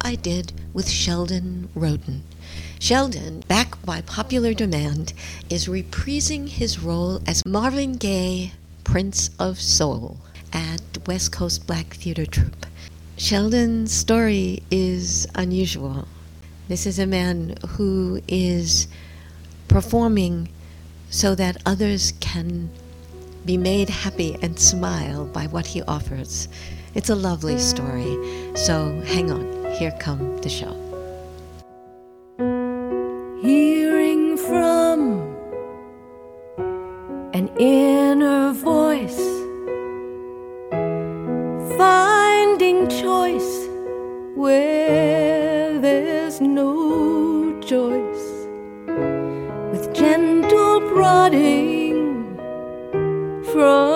I did with Sheldon Rhoden. Sheldon, back by popular demand, is reprising his role as Marvin Gaye, Prince of Soul, at West Coast Black Theater Troupe. Sheldon's story is unusual. This is a man who is performing so that others can be made happy and smile by what he offers. It's a lovely story. So hang on, here come the show. Hearing from an inner voice, finding choice where there's no choice, with gentle prodding from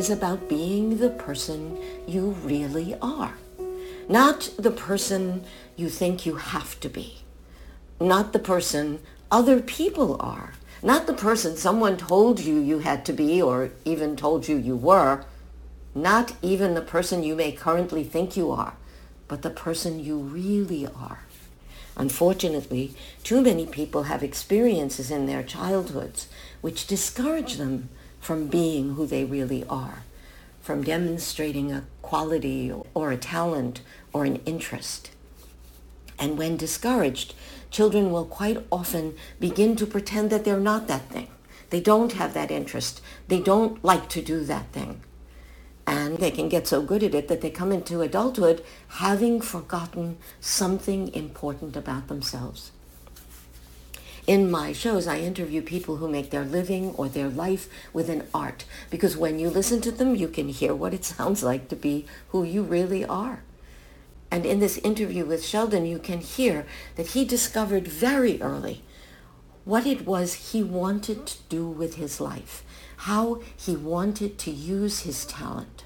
is about being the person you really are. Not the person you think you have to be. Not the person other people are. Not the person someone told you you had to be or even told you you were. Not even the person you may currently think you are, but the person you really are. Unfortunately, too many people have experiences in their childhoods which discourage them from being who they really are, from demonstrating a quality or a talent or an interest. And when discouraged, children will quite often begin to pretend that they're not that thing. They don't have that interest. They don't like to do that thing. And they can get so good at it that they come into adulthood having forgotten something important about themselves. In my shows, I interview people who make their living or their life with an art because when you listen to them, you can hear what it sounds like to be who you really are. And in this interview with Sheldon, you can hear that he discovered very early what it was he wanted to do with his life, how he wanted to use his talent.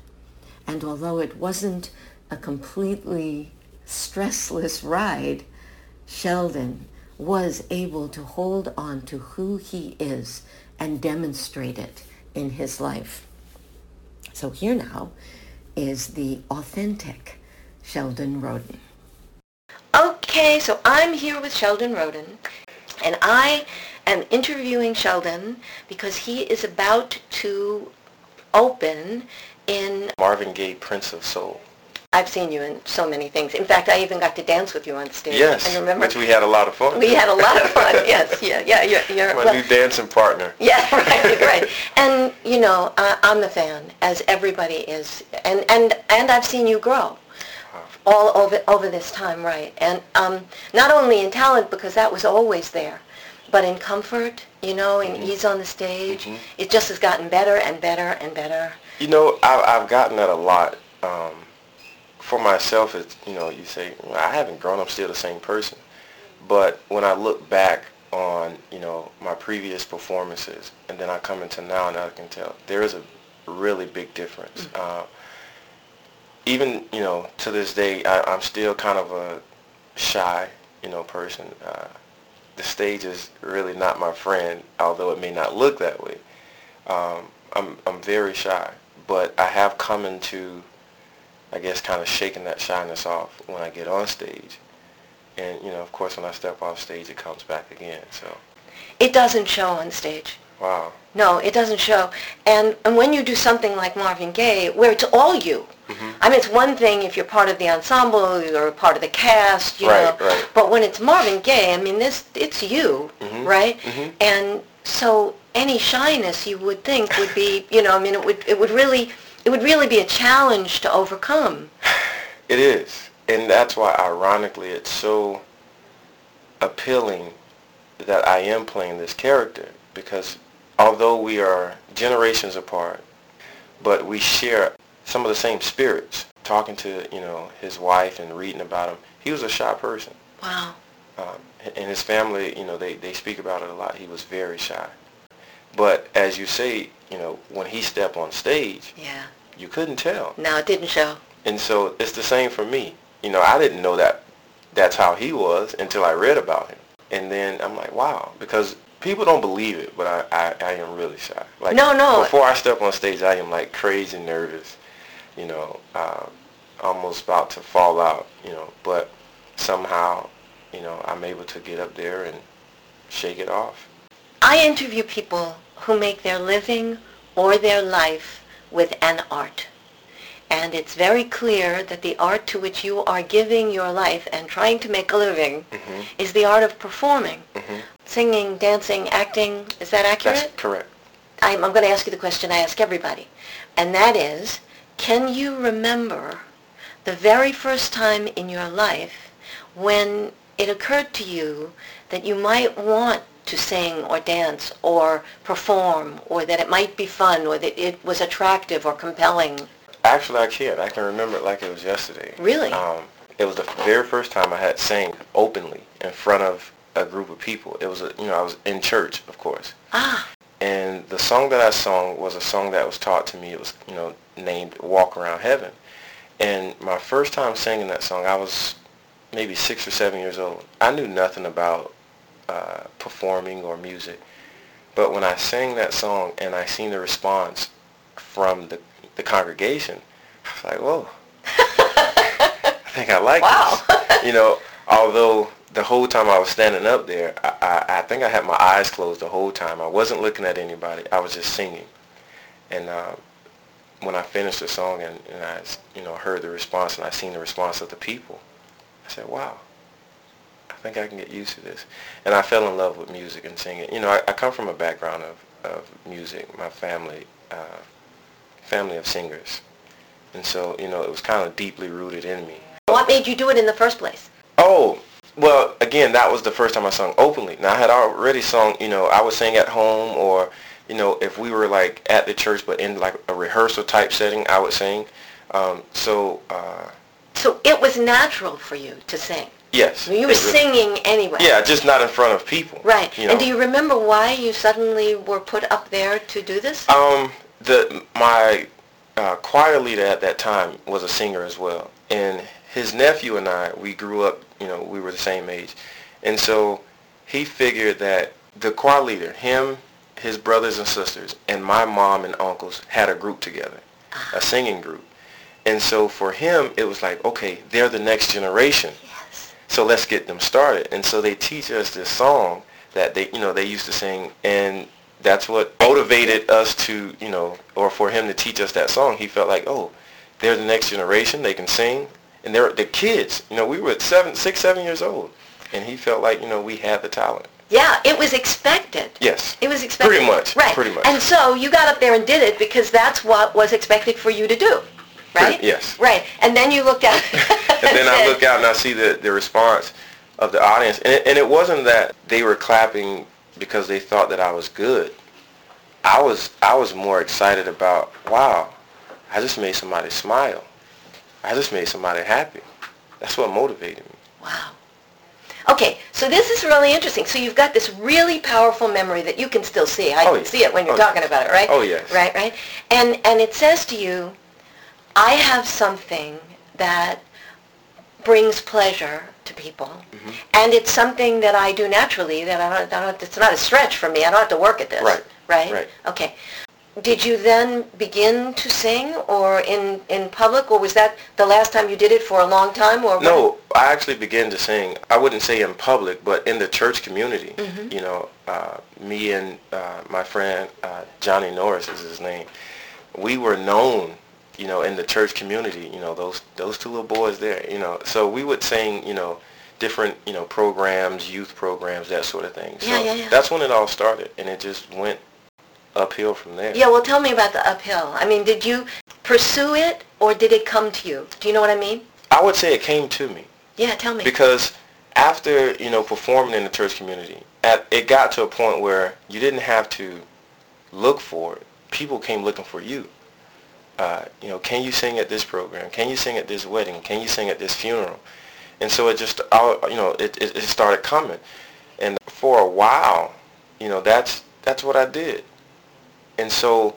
And although it wasn't a completely stressless ride, Sheldon was able to hold on to who he is and demonstrate it in his life. So here now is the authentic Sheldon Rhoden. Okay, so I'm here with Sheldon Rhoden, and I am interviewing Sheldon because he is about to open in Marvin Gaye, Prince of Soul. I've seen you in so many things. In fact, I even got to dance with you on stage. Yes, and remember which we had a lot of fun. we had a lot of fun. yes, yeah, yeah. You're, you're My well, new dancing partner. yeah, right, right. And you know, I, I'm a fan, as everybody is, and and and I've seen you grow all over over this time, right? And um, not only in talent because that was always there, but in comfort, you know, in ease on the stage. It just has gotten better and better and better. You know, I've, I've gotten that a lot. Um, for myself, it's, you know, you say, I haven't grown, I'm still the same person. But when I look back on, you know, my previous performances, and then I come into now and I can tell, there is a really big difference. Uh, even, you know, to this day, I, I'm still kind of a shy, you know, person. Uh, the stage is really not my friend, although it may not look that way. Um, I'm, I'm very shy, but I have come into, I guess, kind of shaking that shyness off when I get on stage. And, you know, of course, when I step off stage, it comes back again. So, It doesn't show on stage. wow. No, it doesn't show. And, and when you do something like Marvin Gaye, where it's all you, Mm-hmm. I mean, it's one thing if you're part of the ensemble or you're part of the cast, you Right, know. right. But when it's Marvin Gaye, I mean, this it's you, Mm-hmm. right? And so any shyness you would think would be, you know, I mean, it would it would really it would really be a challenge to overcome. It is. And that's why, ironically, it's so appealing that I am playing this character because although we are generations apart, but we share some of the same spirits. Talking to, you know, his wife and reading about him, he was a shy person. Wow. Um, and his family, you know, they, they speak about it a lot. He was very shy. But as you say, you know, when he stepped on stage, Yeah. you couldn't tell. No, it didn't show. And so it's the same for me. You know, I didn't know that that's how he was until I read about him. And then I'm like, wow, because people don't believe it, but I, I, I am really shy. Like No, no. Before I step on stage, I am like crazy nervous, you know, uh, almost about to fall out, you know, but somehow, you know, I'm able to get up there and shake it off. I interview people who make their living or their life with an art. And it's very clear that the art to which you are giving your life and trying to make a living mm-hmm. is the art of performing. Mm-hmm. Singing, dancing, acting, is that accurate? That's correct. I'm, I'm going to ask you the question I ask everybody. And that is, can you remember the very first time in your life when it occurred to you that you might want to sing or dance or perform or that it might be fun or that it was attractive or compelling? Actually, I can't. I can remember it like it was yesterday. Really? Um, it was the very first time I had sang openly in front of a group of people. It was, a, you know, I was in church, of course. Ah, And the song that I sung was a song that was taught to me. It was, you know, named Walk Around Heaven. And my first time singing that song, I was maybe six or seven years old. I knew nothing about uh, performing or music. But when I sang that song and I seen the response from the, the congregation, I was like, whoa. I think I like Wow. this. You know, although the whole time I was standing up there, I, I, I think I had my eyes closed the whole time. I wasn't looking at anybody. I was just singing. And uh, when I finished the song and, and I, you know, heard the response and I seen the response of the people, I said, wow, think I can get used to this. And I fell in love with music and singing. You know, I, I come from a background of, of music. My family, uh, family of singers. And so, you know, it was kind of deeply rooted in me. what made you do it in the first place? Oh, well, again, that was the first time I sung openly. Now, I had already sung, you know, I would sing at home or, you know, if we were like at the church but in like a rehearsal type setting, I would sing. Um, so, uh, So it was natural for you to sing. Yes. You were singing anyway. Yeah, just not in front of people. Right. You know. And do you remember why you suddenly were put up there to do this? Um, the my uh, choir leader at that time was a singer as well, and his nephew and I we grew up. You know, we were the same age, and so he figured that the choir leader, him, his brothers and sisters, and my mom and uncles had a group together, a singing group, and so for him it was like, okay, they're the next generation. So let's get them started. And so they teach us this song that they, you know, they used to sing, and that's what motivated us to, you know, or for him to teach us that song. He felt like, oh, they're the next generation. They can sing, and they're the kids. You know, we were seven, six, seven years old, and he felt like you know we had the talent. Yeah, it was expected. Yes. It was expected. Pretty much, Right. pretty much. And so you got up there and did it because that's what was expected for you to do. Right? Yes. Right. And then you looked out. and then I look out and I see the, the response of the audience. And it, and it wasn't that they were clapping because they thought that I was good. I was I was more excited about, wow, I just made somebody smile. I just made somebody happy. That's what motivated me. Wow. Okay, so this is really interesting. So you've got this really powerful memory that you can still see. I Oh, can yeah. see it when you're Oh, talking about it, right? Oh, yes. Right, right. And and it says to you, I have something that brings pleasure to people, Mm-hmm. and it's something that I do naturally. That I don't, I don't. It's not a stretch for me. I don't have to work at this. Right, Right. right. Okay. Did you then begin to sing, or in in public, or was that the last time you did it for a long time, or what? No, I actually began to sing. I wouldn't say in public, but in the church community. Mm-hmm. You know, uh, me and uh, my friend uh, Johnny Norris is his name. We were known, you know, in the church community. You know, those those two little boys there. You know, so we would sing. You know, different you know programs, youth programs, that sort of thing. So Yeah, yeah, yeah. that's when it all started, and it just went uphill from there. Yeah, well, tell me about the uphill. I mean, did you pursue it or did it come to you? Do you know what I mean? I would say it came to me. Yeah, tell me. because after you know performing in the church community at, it got to a point where you didn't have to look for it people came looking for you uh, you know can you sing at this program can you sing at this wedding can you sing at this funeral and so it just you know it, it, it started coming and for a while you know that's that's what i did and so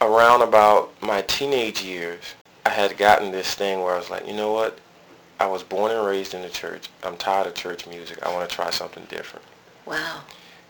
around about my teenage years i had gotten this thing where i was like you know what I was born and raised in the church. I'm tired of church music. I want to try something different. wow.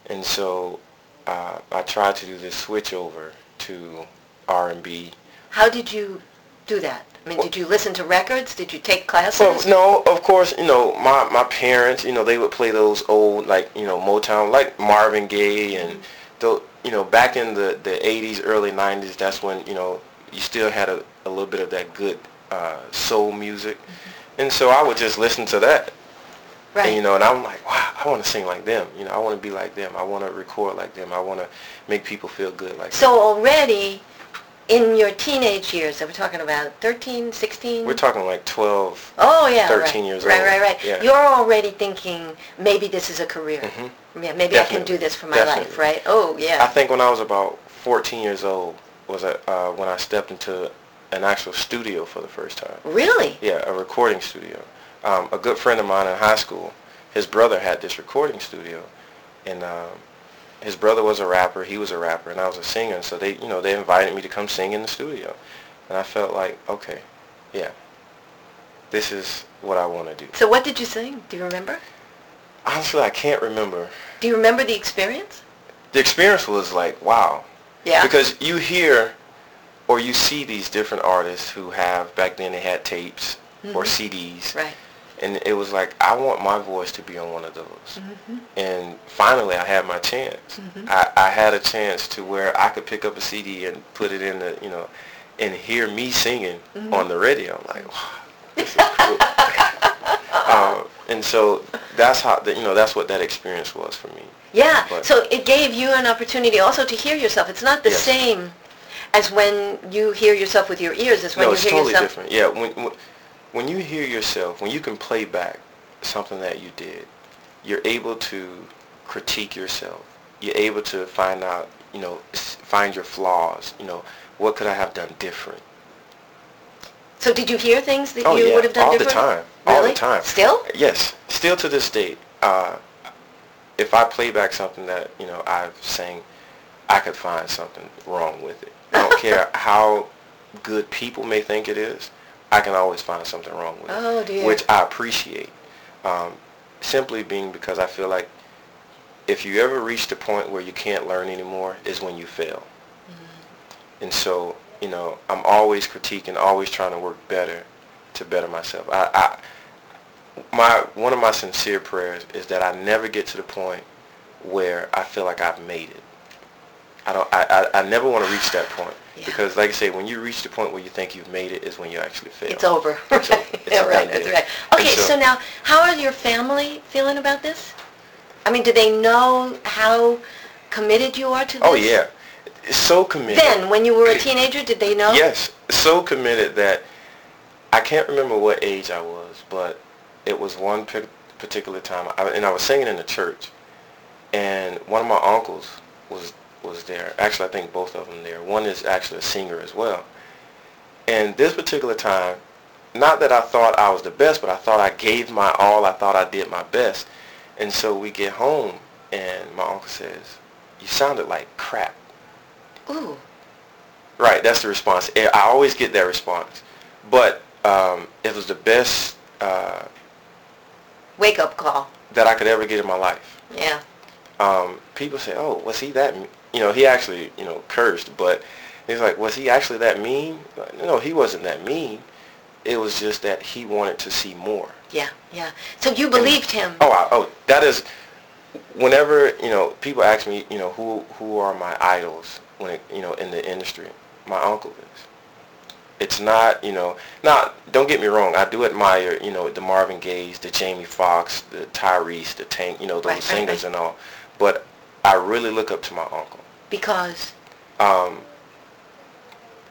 And so uh, I tried to do this switch over to R&B. How did you do that? I mean, did you listen to records? Did you take classes? Well, no, of course, you know, my, my parents, you know, they would play those old, like, you know, Motown, like Marvin Gaye and, the, you know, back in the, the 80s, early 90s, that's when, you know, you still had a, a little bit of that good uh, soul music. And so I would just listen to that. right. And, you know, and I'm like, wow, I want to sing like them. You know, I want to be like them. I want to record like them. I want to make people feel good like so already in your teenage years, that we're talking about 13, 16? We're talking like 12. Oh yeah, 13 right. years right, old. Right, right, Yeah. You're already thinking maybe this is a career. Mhm. Yeah, maybe I can do this for my life, right? Oh yeah. I think when I was about 14 years old was uh, uh, when I stepped into an actual studio for the first time. really? Yeah, a recording studio. Um, a good friend of mine in high school, his brother had this recording studio, and um, his brother was a rapper, he was a rapper, and I was a singer. And so they, you know, they invited me to come sing in the studio, and I felt like, okay, yeah, this is what I want to do. So what did you sing? Do you remember? Honestly, I can't remember. Do you remember the experience? The experience was like, wow, Yeah. because you hear or you see these different artists who have back then they had tapes or mm-hmm. CDs right. And it was like I want my voice to be on one of those. Mm-hmm. And finally, I had my chance. Mm-hmm. I, I had a chance to where I could pick up a CD and put it in the, you know, and hear me singing mm-hmm. on the radio. I'm like, wow, this is cool. um, and so that's how, the, you know, that's what that experience was for me. Yeah. But- so it gave you an opportunity also to hear yourself. It's not the Yes. same as when you hear yourself with your ears as when no, you hear totally yourself. No, it's totally different. Yeah, when, when when you hear yourself, when you can play back something that you did, you're able to critique yourself. You're able to find out, you know, find your flaws. You know, what could I have done different? So did you hear things that Oh you yeah, would have done all different? the time, Really? all the time. Still? Yes, still to this date. Uh, if I play back something that you know I've sang, I could find something wrong with it. I don't care how good people may think it is. I can always find something wrong with Oh, it, dear. which I appreciate. Um, simply being because I feel like if you ever reach the point where you can't learn anymore, is when you fail. Mm-hmm. And so, you know, I'm always critiquing, always trying to work better to better myself. I, I my one of my sincere prayers is that I never get to the point where I feel like I've made it. I don't. I, I, I never want to reach that point. Yeah. Because, like I say, when you reach the point where you think you've made it, is when you actually fail. It's over. It's over. It's yeah, right, that's right. Okay, so, now, how are your family feeling about this? I mean, do they know how committed you are to this? Oh yeah, so committed. Then, when you were a teenager, did they know? Yes, so committed that I can't remember what age I was, but it was one particular time, I, and I was singing in the church, and one of my uncles was was there. Actually, I think both of them there. One is actually a singer as well. And this particular time, not that I thought I was the best, but I thought I gave my all. I thought I did my best. And so we get home, and my uncle says, "You sounded like crap." Ooh, Right, that's the response. I always get that response. But um, it was the best uh, wake up call. that I could ever get in my life. Yeah. Um, people say, oh, was he that, me-" you know, he actually, you know, cursed, but he's like, was he actually that mean? Like, no, he wasn't that mean. It was just that he wanted to see more. Yeah, yeah. So you believed him. Oh, I, oh, that is, whenever, you know, people ask me, you know, who, who are my idols when it, you know, in the industry, my uncle is. It's not, you know, not, don't get me wrong, I do admire, you know, the Marvin Gaye's, the Jamie Foxx, the Tyrese, the Tank, you know, those Right, right, singers right. and all. But I really look up to my uncle Because, um,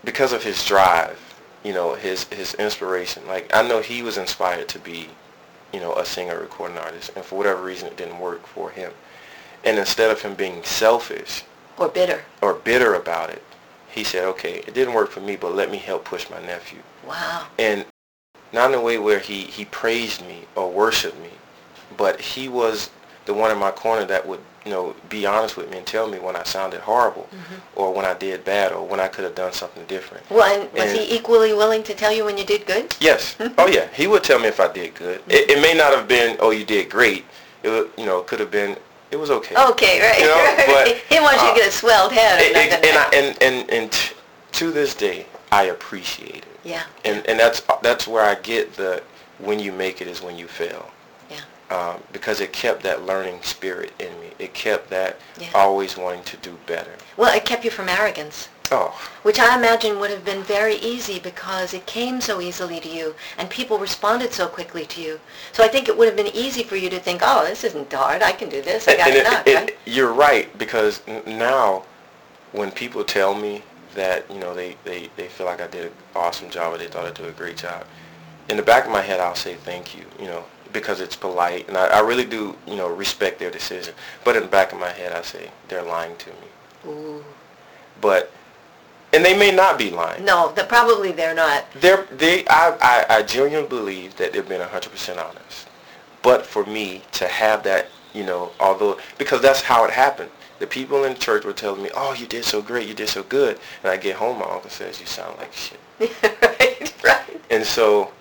because of his drive, you know, his his inspiration. Like I know he was inspired to be, you know, a singer, recording artist, and for whatever reason, it didn't work for him. And instead of him being selfish or bitter. or bitter about it, he said, "Okay, it didn't work for me, but let me help push my nephew." Wow. And not in a way where he he praised me or worshiped me, but he was the one in my corner that would you know be honest with me and tell me when I sounded horrible, or when I did bad, or when I could have done something different. Well, and was And- he equally willing to tell you when you did good? Yes. oh yeah. He would tell me if I did good. It, it may not have been, oh, you did great. It would, you know, could have been, it was okay. Okay, right. You know, right. but, he wants you uh, to get a swelled head. and, and, I, and, and, and t- to this day, I appreciate it. yeah, And, and that's, that's where I get the, when you make it is when you fail. Um, because it kept that learning spirit in me. It kept that Yeah. always wanting to do better. Well, it kept you from arrogance, Oh, which I imagine would have been very easy because it came so easily to you and people responded so quickly to you. So I think it would have been easy for you to think, oh, this isn't hard. I can do this. I got it, it- right? You're right because n- now, when people tell me that you know they, they, they feel like I did an awesome job or they thought I did a great job, in the back of my head I'll say thank you, you know, because it's polite and I, I really do you know respect their decision. But in the back of my head I say they're lying to me. Ooh. But and they may not be lying. No, the, probably they're not. They're, they, I, I, I genuinely believe that they've been 100% honest. But for me to have that, you know, although, because that's how it happened. The people in the church were telling me, oh, you did so great, you did so good. And I get home, my uncle says, you sound like shit. right, right. And so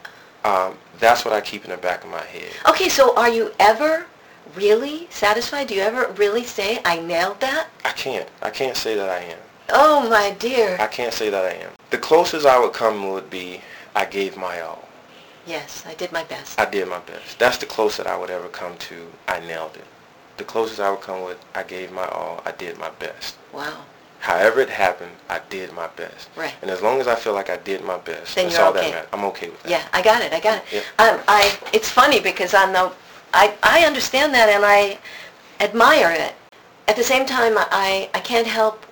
um, that's what I keep in the back of my head. Okay, so are you ever really satisfied? Do you ever really say, I nailed that? I can't. I can't say that I am. Oh, my dear. I can't say that I am. The closest I would come would be I gave my all. Yes, I did my best. I did my best. That's the closest I would ever come to I nailed it. The closest I would come with I gave my all, I did my best. Wow. However it happened, I did my best. Right. And as long as I feel like I did my best, Then that's all okay. that matters. I'm okay with that. Yeah, I got it. I got it. Yeah. Um, I. It's funny because on the, I I understand that and I admire it. At the same time, I I can't help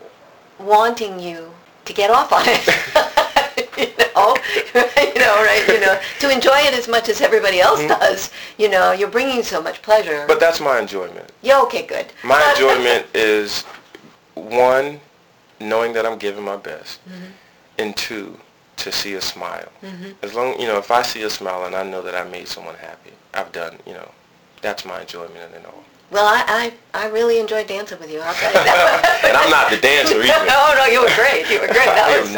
wanting you to get off on it. you know, you know, right? You know, to enjoy it as much as everybody else does. You know, you're bringing so much pleasure. Mm-hmm. But that's my enjoyment. yeah, okay, good. My enjoyment is one, knowing that I'm giving my best, Mm-hmm. and two, to see a smile. As long, you know, if I see a smile and I know that I made someone happy, I've done, you know, that's my enjoyment in it all. Well, I, I I really enjoyed dancing with you. I'll tell you that. And I'm not the dancer either. no, no, you were great. You were great. That I was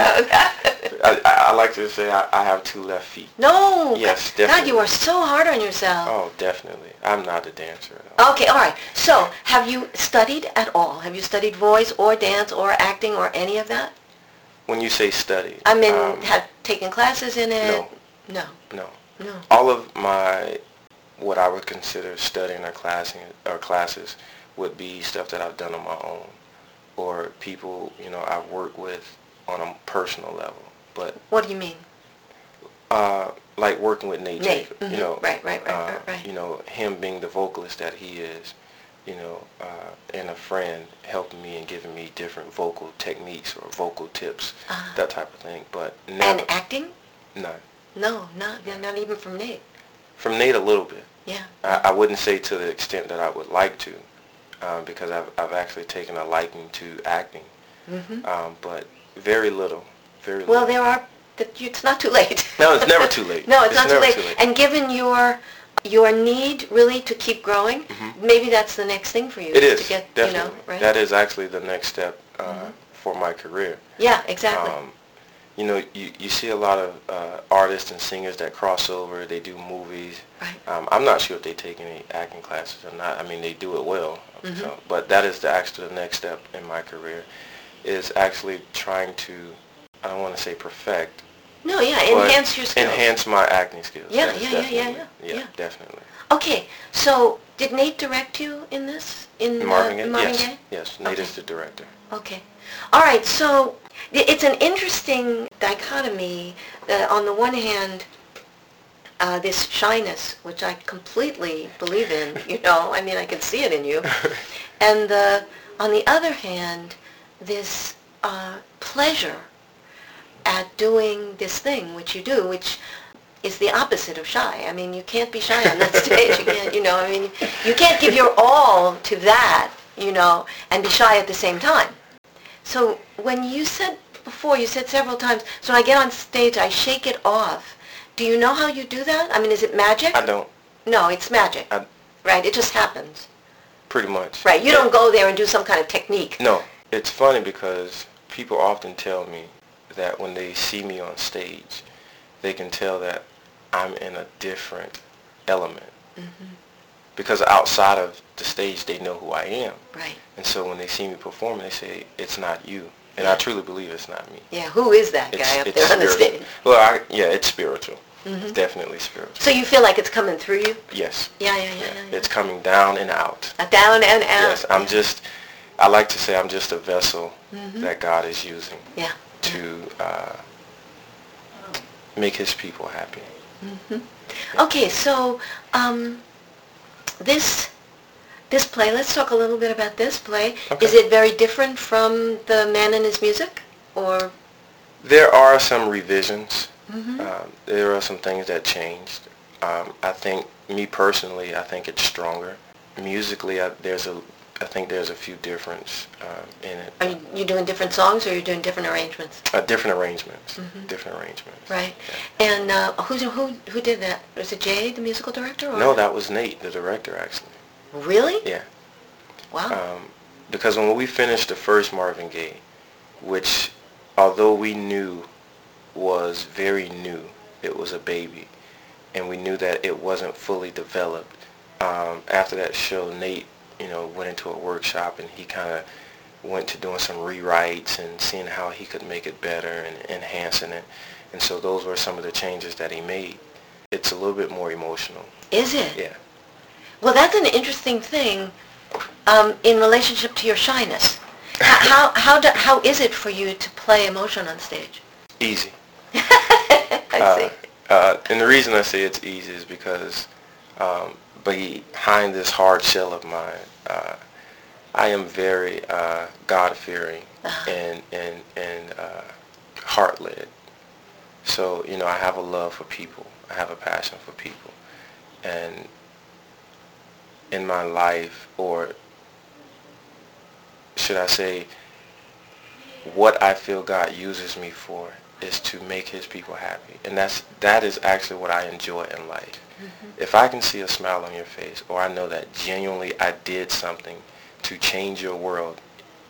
I, I, I like to say I, I have two left feet. no. Yes, definitely. God, you are so hard on yourself. Oh, definitely. I'm not a dancer at all. Okay, all right. So, have you studied at all? Have you studied voice or dance or acting or any of that? When you say study, I mean, um, have taken classes in it? No. No. no. No. All of my, what I would consider studying or classing or classes would be stuff that I've done on my own, or people you know I've worked with on a personal level, but What do you mean? uh, like working with Nate, Nate, Jacob, you mhm, know, right, right, right, uh, right, right. you know, him being the vocalist that he is, you know, uh, and a friend helping me and giving me different vocal techniques or vocal tips, Uh-huh. that type of thing. But never, And acting? none. No, not not even from Nate. From Nate, a little bit. Yeah. I, I wouldn't say to the extent that I would like to, um, because I've, I've actually taken a liking to acting, Mm-hmm. um, but very little, very Mm-hmm. Well, little. there are. that It's not too late. No, it's never too late. no, it's, It's not too late. too late. And given your your need really to keep growing, maybe that's the next thing for you. Mm-hmm. It is, to get definitely. you know right. That is actually the next step uh, for my career. yeah, exactly. Um, you know, you, you see a lot of uh, artists and singers that cross over. They do movies. Right. Um, I'm not sure if they take any acting classes or not. I mean, they do it well. Mm-hmm. So, but that is the actually the next step in my career, is actually trying to, I don't want to say perfect, no, yeah, enhance your skills. Enhance my acting skills. Yeah, yeah, yeah, yeah, yeah, yeah. definitely. Okay, so did Nate direct you in this? In Marvin Gaye? Marvin yes, Gaye? yes. Nate is the director. Okay. All right. So it's an interesting dichotomy. That on the one hand, uh, this shyness, which I completely believe in, you know, I mean, I can see it in you, and the, on the other hand, this uh, pleasure at doing this thing, which you do, which is the opposite of shy. I mean, you can't be shy on that stage. You can't, you know, I mean, you can't give your all to that, you know, and be shy at the same time. So when you said before, you said several times, so when I get on stage, I shake it off. Do you know how you do that? I mean, is it magic? I don't, No, it's magic. I, Right, it just happens. pretty much. Right, you don't go there and do some kind of technique. No, it's funny because people often tell me that when they see me on stage, they can tell that I'm in a different element. Mm-hmm. Because outside of the stage, they know who I am. Right. And so when they see me perform, they say, it's not you. And I truly believe it's not me. Yeah, who is that It's, guy up there on the stage? Well, I, yeah, it's spiritual. It's definitely spiritual. So you feel like it's coming through you? Yes. Yeah, yeah, yeah, Yeah. yeah. It's coming down and out. Uh, down and out. Yes, I'm just, I like to say I'm just a vessel that God is using Yeah. to uh, make his people happy. Okay, so um, this this play. Let's talk a little bit about this play. Okay. Is it very different from the Man and His Music, or There are some revisions. Mm-hmm. Um, there are some things that changed. Um, I think, me personally, I think it's stronger. Musically, I, there's a, I think there's a few difference um, in it. are you, doing different songs, or you're doing different arrangements? Uh, different arrangements. Different arrangements. Right. And uh, who's who who did that? Was it Jay, the musical director? Or? No, that was Nate, the director, actually. Really? Yeah. Wow. Um, because when we finished the first Marvin Gaye, which although we knew was very new, it was a baby, and we knew that it wasn't fully developed. Um, after that show, Nate, you know, went into a workshop and he kind of went to doing some rewrites and seeing how he could make it better and enhancing it. And so those were some of the changes that he made. It's a little bit more emotional. Is it? Yeah. Well, that's an interesting thing um, in relationship to your shyness. How how how, do, how is it for you to play emotion on stage? Easy. I Uh, see. uh, and the reason I say it's easy is because um, behind this hard shell of mine, uh, I am very uh, God-fearing Uh-huh. and and and uh, heart-led. So you know, I have a love for people. I have a passion for people, and in my life, or should I say, what I feel God uses me for is to make his people happy. And that's that is actually what I enjoy in life. If I can see a smile on your face or I know that genuinely I did something to change your world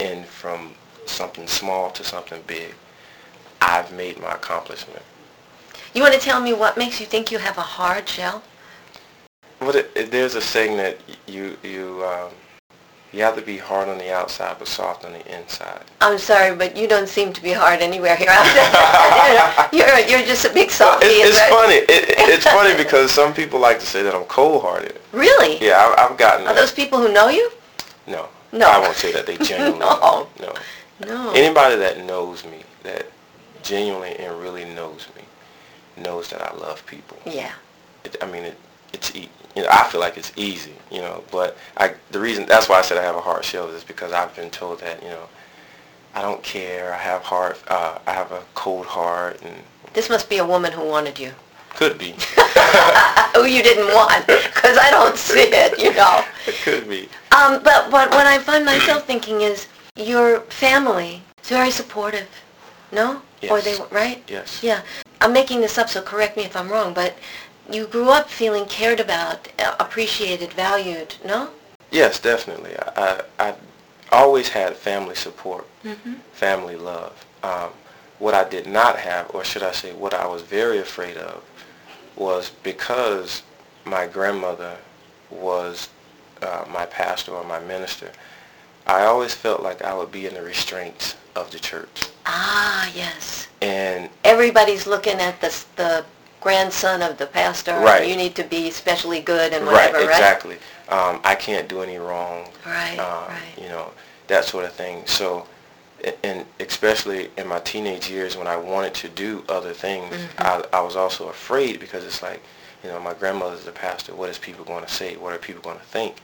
and from something small to something big, I've made my accomplishment. You want to tell me what makes you think you have a hard shell? Well, it, it, there's a saying that you you um, you have to be hard on the outside but soft on the inside. I'm sorry, but you don't seem to be hard anywhere here. you're you're just a big softie. It, it's right? funny. It, it's funny because some people like to say that I'm cold-hearted. Really? Yeah, I've, I've gotten Are that. those people who know you? No. No. I won't say that they genuinely No. no. No. Anybody that knows me, that genuinely and really knows me knows that I love people. Yeah. It, I mean, it, it's e- you know, I feel like it's easy, you know, but I the reason that's why I said I have a hard shell is because I've been told that you know I don't care. I have heart. Uh, I have a cold heart, and This must be a woman who wanted you. could be, Who you didn't want, because I don't see it, you know. it could be. Um, but, but what I find myself thinking is your family is very supportive, no? Or they, Yes. right? Yes. Yeah. I'm making this up, so correct me if I'm wrong, but you grew up feeling cared about, uh, appreciated, valued, no? Yes, definitely. I, I, I always had family support, family love. Um, what I did not have, or should I say what I was very afraid of, was because my grandmother was uh, my pastor or my minister, I always felt like I would be in the restraints of the church. Ah, yes. And Everybody's looking at the, the grandson of the pastor. Right. You need to be especially good and whatever, right? exactly. Um, I can't do any wrong. Right, um, right. You know, that sort of thing. So, a- and especially in my teenage years when I wanted to do other things, Mm-hmm. I, I was also afraid because it's like, you know, my grandmother's the pastor. What is people going to say? What are people going to think?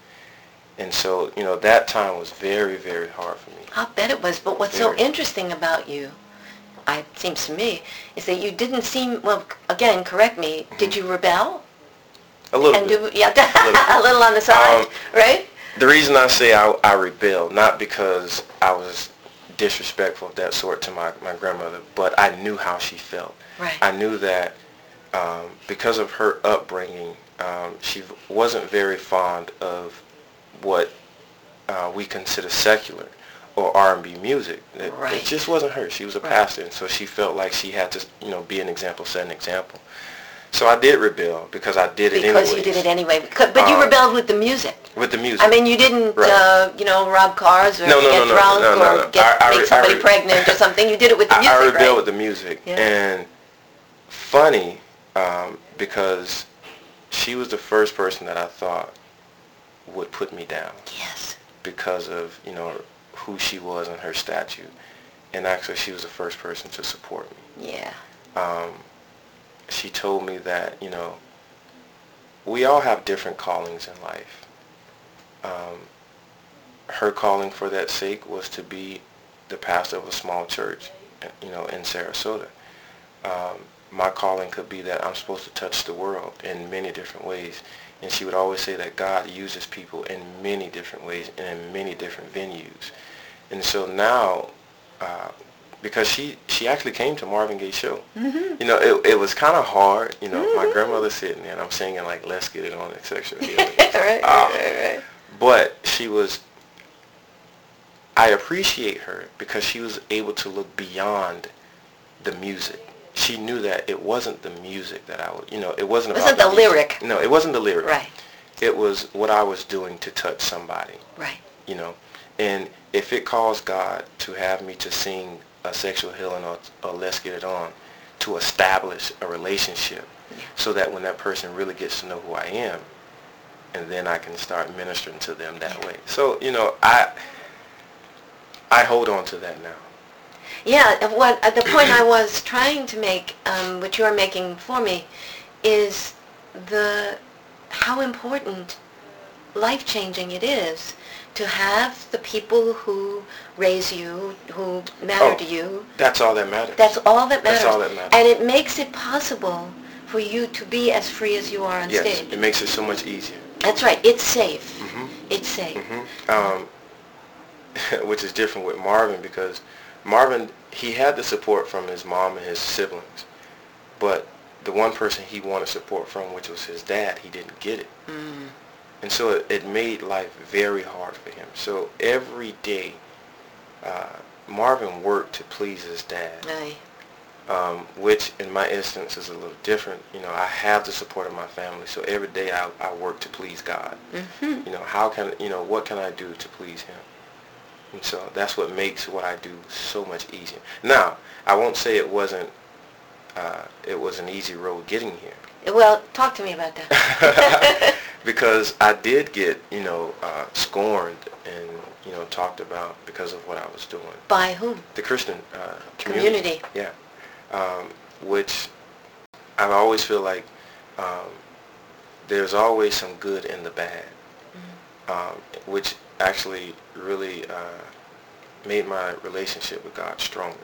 And so, you know, that time was very, very hard for me. I'll bet it was. But what's so Very. interesting about you, it seems to me, is that you didn't seem well. Again, correct me. Did you rebel? A little And bit. do yeah, little a little on the side, Um, right? The reason I say I, I rebelled, not because I was disrespectful of that sort to my, my grandmother, but I knew how she felt. Right. I knew that um, because of her upbringing, um, she wasn't very fond of what uh, we consider secular or R&B music. It, Right. it just wasn't her. She was a Right. pastor, and so she felt like she had to, you know, be an example, set an example. So I did rebel because I did it anyway. Because you did it anyway. But you Um, rebelled with the music. with the music. I mean, you didn't, Right. uh, you know, rob cars or No, no, get no, drunk or get I- I make I somebody re- pregnant or something. You did it with the music, I rebelled right? with the music, Yeah. and funny um, because she was the first person that I thought would put me down yes. because of you know who she was and her statue, and actually she was the first person to support me. Yeah. Um, she told me that you know we all have different callings in life. Um, her calling for that sake was to be the pastor of a small church, you know, in Sarasota. Um, my calling could be that I'm supposed to touch the world in many different ways. And she would always say that God uses people in many different ways and in many different venues. And so now, uh, because she, she actually came to Marvin Gaye's show. Mm-hmm. You know, it, it was kind of hard. You know, my grandmother sitting there and I'm singing like, let's get it on healing. right, right, Um, right, right. But she was, I appreciate her because she was able to look beyond the music. She knew that it wasn't the music that I would, you know, it wasn't It wasn't the music. lyric. No, it wasn't the lyric. Right, It was what I was doing to touch somebody, right. you know. And if it caused God to have me to sing a sexual healing or, or let's get it on, to establish a relationship so that when that person really gets to know who I am, and then I can start ministering to them that way. So, you know, I I hold on to that now. Yeah, what uh, the point I was trying to make, um, which you are making for me, is the how important, life changing it is to have the people who raise you, who matter Oh. to you. That's all that matters. That's all that matters. That's all that matters. And it makes it possible for you to be as free as you are on yes, stage. it makes it so much easier. That's right. It's safe. Mhm. It's safe. hmm Um, which is different with Marvin because Marvin he had the support from his mom and his siblings, but the one person he wanted support from, which was his dad, he didn't get it, Mm. And so it, it made life very hard for him. So every day, uh, Marvin worked to please his dad. Aye. um, which in my instance is a little different. You know, I have the support of my family, so every day I, I work to please God. Mhm. You know, how can you know what can I do to please Him? And so that's what makes what I do so much easier. Now, I won't say it wasn't. Uh, it was an easy road getting here. Well, talk to me about that. because I did get, you know, uh, scorned and, you know, talked about because of what I was doing. By whom? The Christian uh, community. Community. Yeah. Um, which I always feel like um, there's always some good in the bad, um, which actually really uh, made my relationship with God stronger.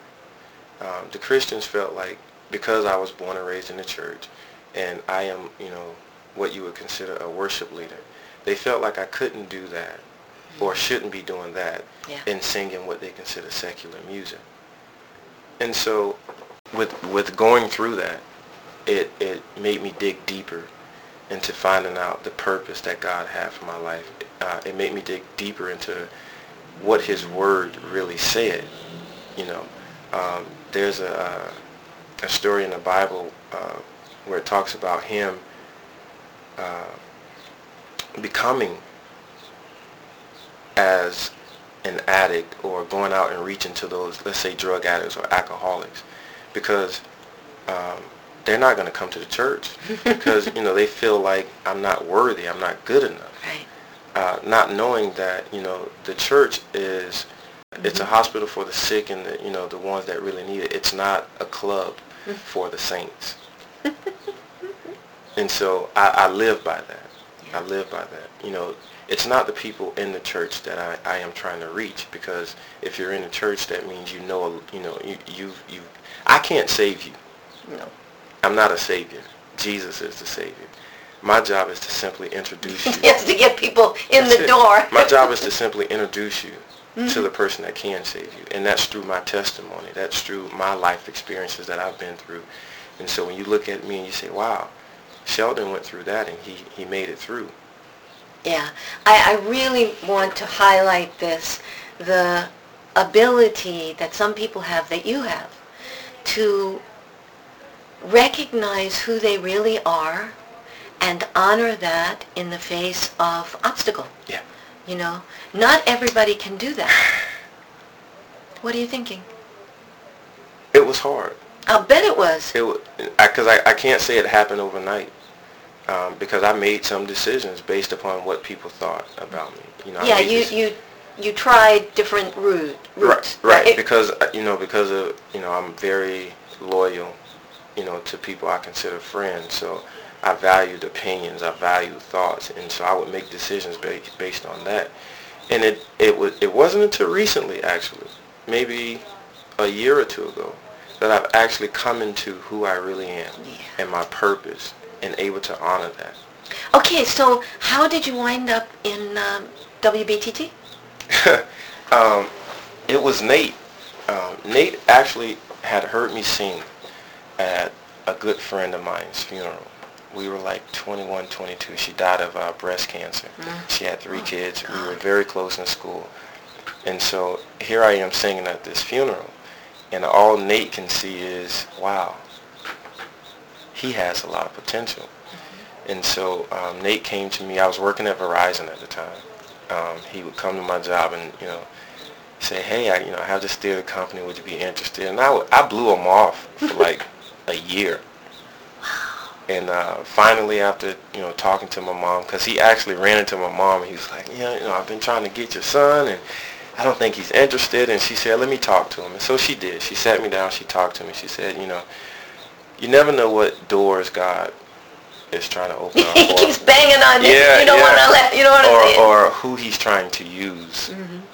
Um, the Christians felt like because I was born and raised in the church, and I am, you know, what you would consider a worship leader, they felt like I couldn't do that or shouldn't be doing that Yeah. in singing what they consider secular music. And so with with going through that, it, it made me dig deeper into finding out the purpose that God had for my life. Uh, it made me dig deeper into what His Word really said. You know, um, there's a, a story in the Bible uh, where it talks about Him uh, becoming as an addict or going out and reaching to those, let's say, drug addicts or alcoholics, because um, they're not going to come to the church because you know they feel like I'm not worthy, I'm not good enough. Right. Uh, not knowing that you know the church is it's a hospital for the sick and the, you know the ones that really need it. It's not a club for the saints. and so I, I live by that. I live by that. You know, it's not the people in the church that I, I am trying to reach because if you're in the church, that means you know, you know, you, you, you, I can't save you. No. I'm not a savior. Jesus is the savior. My job is to simply introduce you. Yes, to get people in That's the it. door. My job is to simply introduce you to mm-hmm. the person that can save you. And that's through my testimony. That's through my life experiences that I've been through. And so when you look at me and you say, wow, Sheldon went through that and he, he made it through. Yeah, I, I really want to highlight this, the ability that some people have, that you have, to recognize who they really are and honor that in the face of obstacle. Yeah. You know, not everybody can do that. What are you thinking? It was hard. I'll bet it was. It was, because I, I, can't say it happened overnight. Um, because I made some decisions based upon what people thought about me. You know, Yeah, you, you, you tried different route, routes. Right, right. Because uh, you know, because of you know, I'm very loyal, you know, to people I consider friends. So I valued opinions, I valued thoughts, and so I would make decisions based based on that. And it it was it wasn't until recently, actually, maybe a year or two ago, that I've actually come into who I really am Yeah. and my purpose, and able to honor that. Okay, so how did you wind up in um, WBTT? um, it was Nate. Um, Nate actually had heard me sing at a good friend of mine's funeral. We were like 21, 22. She died of uh, breast cancer. She had three kids. We were very close in school. And so here I am singing at this funeral. And all Nate can see is, wow, he has a lot of potential. And so um, Nate came to me. I was working at Verizon at the time. Um, he would come to my job and you know say, "Hey, I you know I have this theater company. Would you be interested?" And I, would- I blew him off for like a year. And uh, finally, after you know talking to my mom, because he actually ran into my mom, and he was like, "Yeah, you know, I've been trying to get your son, and I don't think he's interested." And she said, "Let me talk to him." And so she did. She sat me down. She talked to me. She said, "You know, you never know what doors God is trying to open up he for." keeps banging on it. Yeah, you don't yeah. want to let. You don't want to or, or who he's trying to use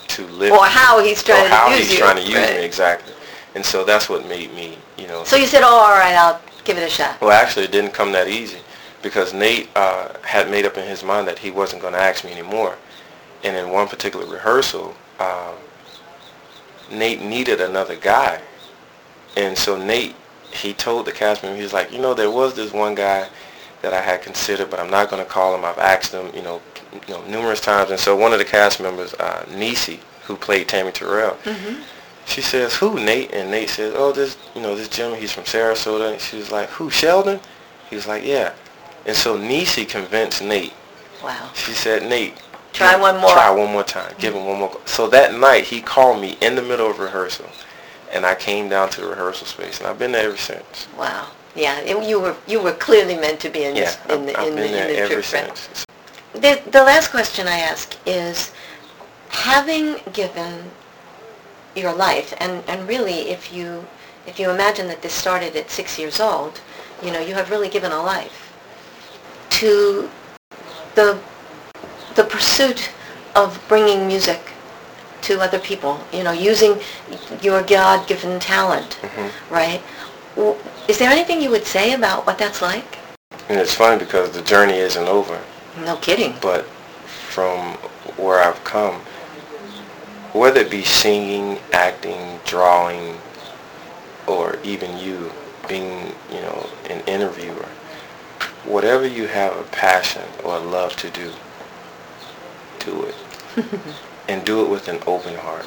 to live Or how he's trying or to how use he's you. trying to use Right. me exactly and so that's what made me you know So you said, oh, all right, I'll give it a shot. well actually it didn't come that easy because Nate uh, had made up in his mind that he wasn't going to ask me anymore and in one particular rehearsal um, Nate needed another guy and so Nate he told the cast member he was like you know there was this one guy that I had considered, but I'm not going to call him. I've asked him, you know, you know, numerous times. And so one of the cast members, uh, Nisi, who played Tammy Terrell, she says, "Who, Nate?" And Nate says, "Oh, this, you know, this gentleman. He's from Sarasota." And she was like, "Who, Sheldon?" He was like, "Yeah." And so Nisi convinced Nate. Wow. She said, "Nate, Try one more." Try one more time. Give him one more." So that night, he called me in the middle of rehearsal, and I came down to the rehearsal space, and I've been there ever since. Wow. Yeah, it- you were you were clearly meant to be in Yeah, this, in the I've in the, been in there the ever trip, since. the, the last question I ask is, having given your life, and, and really if you, if you imagine that this started at six years old, you know, you have really given a life to the, the pursuit of bringing music to other people, you know, using your God-given talent, mm-hmm. right? Is there anything you would say about what that's like? And it's funny because the journey isn't over, No kidding. but from where I've come, whether it be singing, acting, drawing, or even you being, you know, an interviewer, whatever you have a passion or a love to do, do it. and do it with an open heart.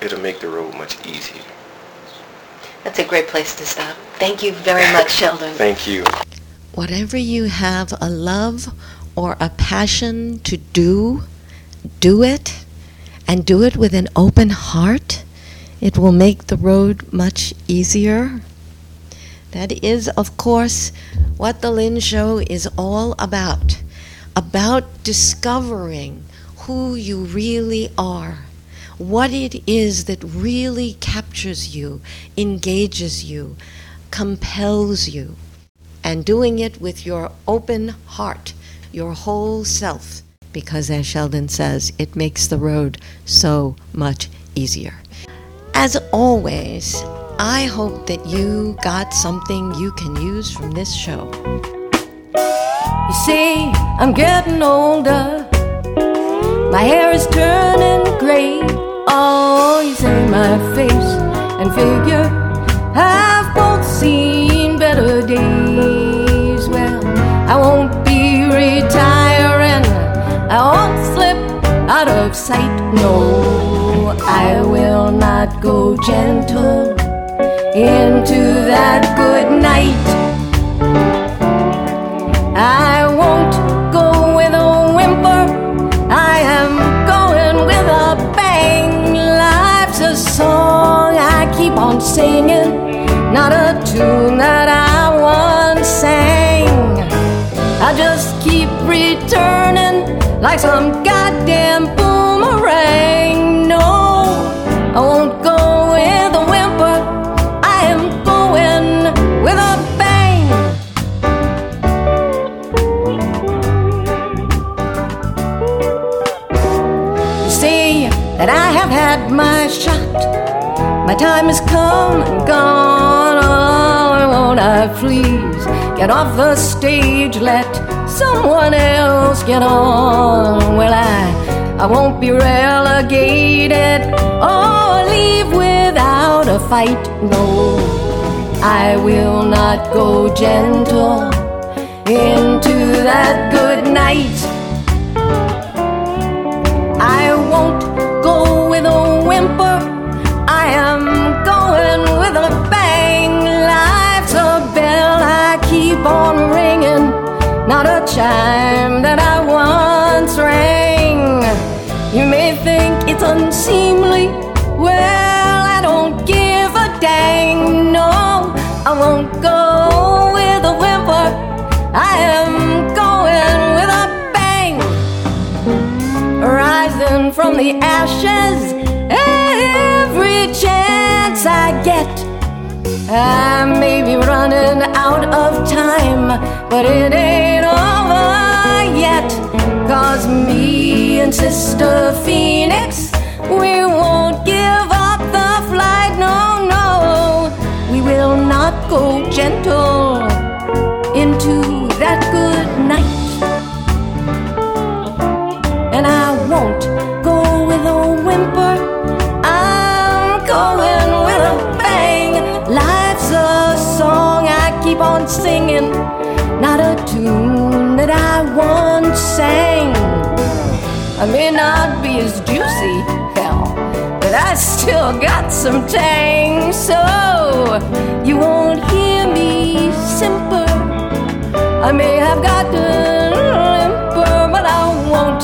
It'll make the road much easier. That's a great place to stop. Thank you very much, Sheldon. Thank you. Whatever you have a love or a passion to do, do it, and do it with an open heart. It will make the road much easier. That is, of course, what the Lynn Show is all about. About discovering who you really are, what it is that really captures you, engages you, compels you, and doing it with your open heart, your whole self, because as Sheldon says, it makes the road so much easier. As always, I hope that you got something you can use from this show. You see, I'm getting older. My hair is turning gray. Oh, you say my face and figure have both seen better days. Well, I won't be retiring. I won't slip out of sight. No, I will not go gentle into that good night. I singing, not a tune that I once sang. I just keep returning like some goddamn boomerang. No, I won't go with a whimper. I am going with a bang. You see that I have had my shot. Time has come and gone. Oh, won't I please get off the stage? Let someone else get on. Well, I, I won't be relegated or leave without a fight. No, I will not go gentle into that good night. Chime that I once rang. You may think it's unseemly. Well, I don't give a dang. No, I won't go with a whimper. I am going with a bang rising from the ashes every chance I get. I may be running out of time, but it ain't. Cause me and Sister Phoenix, we won't give up the flight, no, no. We will not go gentle into that good night and I won't go with a whimper. I'm going with a bang. Life's a song I keep on singing, I may not be as juicy, hell, but I still got some tang. So you won't hear me simper. I may have gotten limper, but I won't